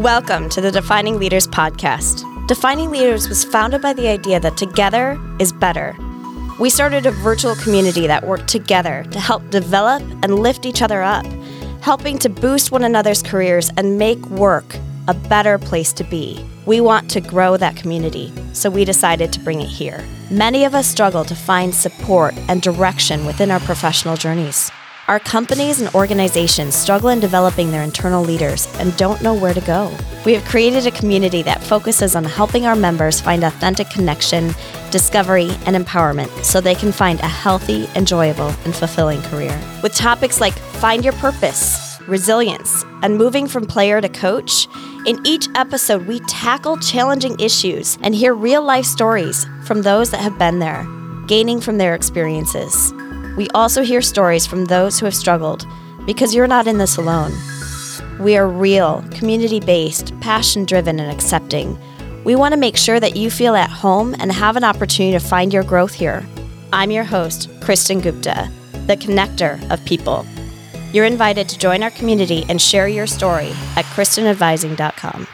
Welcome to the Defining Leaders podcast. Defining Leaders was founded by the idea that together is better. We started a virtual community that worked together to help develop and lift each other up, helping to boost one another's careers and make work a better place to be. We want to grow that community, so we decided to bring it here. Many of us struggle to find support and direction within our professional journeys. Our companies and organizations struggle in developing their internal leaders and don't know where to go. We have created a community that focuses on helping our members find authentic connection, discovery, and empowerment so they can find a healthy, enjoyable, and fulfilling career. With topics like find your purpose, resilience, and moving from player to coach, in each episode we tackle challenging issues and hear real life stories from those that have been there, gaining from their experiences. We also hear stories from those who have struggled because you're not in this alone. We are real, community based, passion driven, and accepting. We want to make sure that you feel at home and have an opportunity to find your growth here. I'm your host, Kristin Gupta, the connector of people. You're invited to join our community and share your story at KristinAdvising.com.